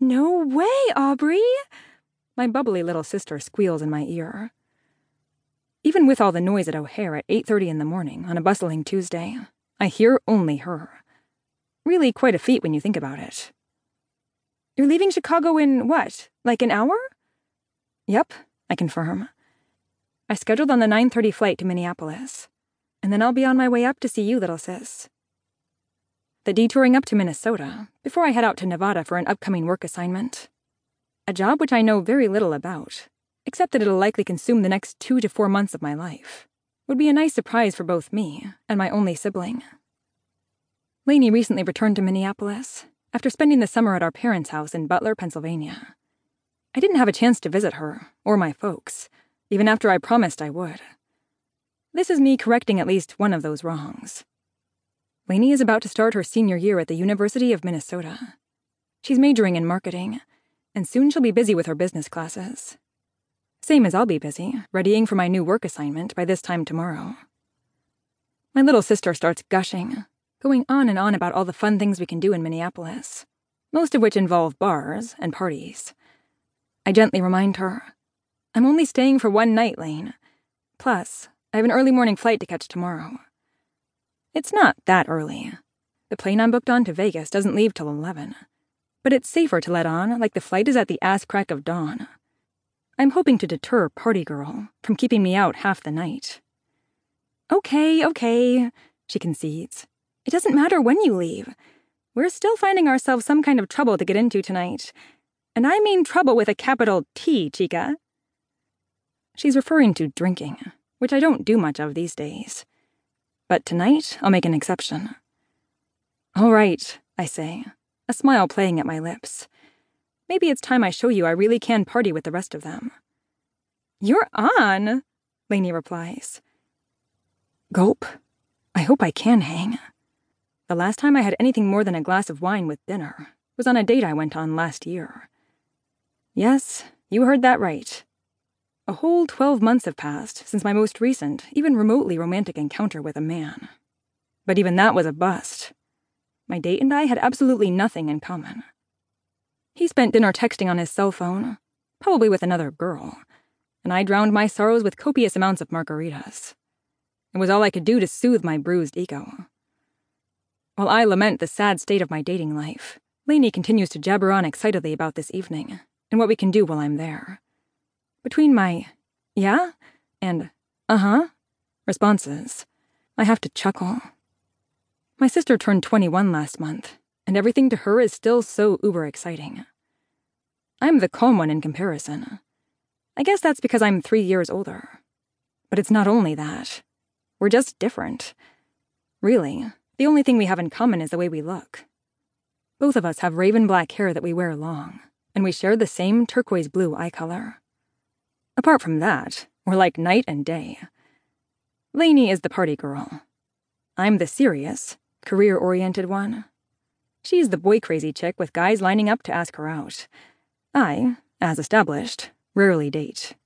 No way, Aubrey! My bubbly little sister squeals in my ear. Even with all the noise at O'Hare at 8:30 in the morning on a bustling Tuesday, I hear only her. Really quite a feat when you think about it. You're leaving Chicago in what? Like an hour? Yep, I confirm. I scheduled on the 9:30 flight to Minneapolis, and then I'll be on my way up to see you, little sis. The detouring up to Minnesota before I head out to Nevada for an upcoming work assignment. A job which I know very little about, except that it'll likely consume the next two to four months of my life, would be a nice surprise for both me and my only sibling. Lainey recently returned to Minneapolis after spending the summer at our parents' house in Butler, Pennsylvania. I didn't have a chance to visit her or my folks, even after I promised I would. This is me correcting at least one of those wrongs. Lainey is about to start her senior year at the University of Minnesota. She's majoring in marketing and soon she'll be busy with her business classes. Same as I'll be busy, readying for my new work assignment by this time tomorrow. My little sister starts gushing, going on and on about all the fun things we can do in Minneapolis, most of which involve bars and parties. I gently remind her I'm only staying for one night, Lane. Plus, I have an early morning flight to catch tomorrow. It's not that early. The plane I'm booked on to Vegas doesn't leave till 11 but it's safer to let on like the flight is at the ass crack of dawn. I'm hoping to deter Party Girl from keeping me out half the night. Okay, okay, she concedes. It doesn't matter when you leave. We're still finding ourselves some kind of trouble to get into tonight. And I mean trouble with a capital T, chica. She's referring to drinking, which I don't do much of these days. But tonight, I'll make an exception. All right, I say, a smile playing at my lips. Maybe it's time I show you I really can party with the rest of them. You're on, Lainey replies. Gulp. I hope I can hang. The last time I had anything more than a glass of wine with dinner was on a date I went on last year. Yes, you heard that right. A whole 12 months have passed since my most recent, even remotely romantic encounter with a man. But even that was a bust. My date and I had absolutely nothing in common. He spent dinner texting on his cell phone, probably with another girl, and I drowned my sorrows with copious amounts of margaritas. It was all I could do to soothe my bruised ego. While I lament the sad state of my dating life, Lainey continues to jabber on excitedly about this evening and what we can do while I'm there. Between my yeah and uh huh responses, I have to chuckle. My sister turned 21 last month, and everything to her is still so uber exciting. I'm the calm one in comparison. I guess that's because I'm three years older. But it's not only that. We're just different. Really, the only thing we have in common is the way we look. Both of us have raven black hair that we wear long, and we share the same turquoise blue eye color. Apart from that, we're like night and day. Lainey is the party girl. I'm the serious, career oriented one. She's the boy crazy chick with guys lining up to ask her out. I, as established, rarely date.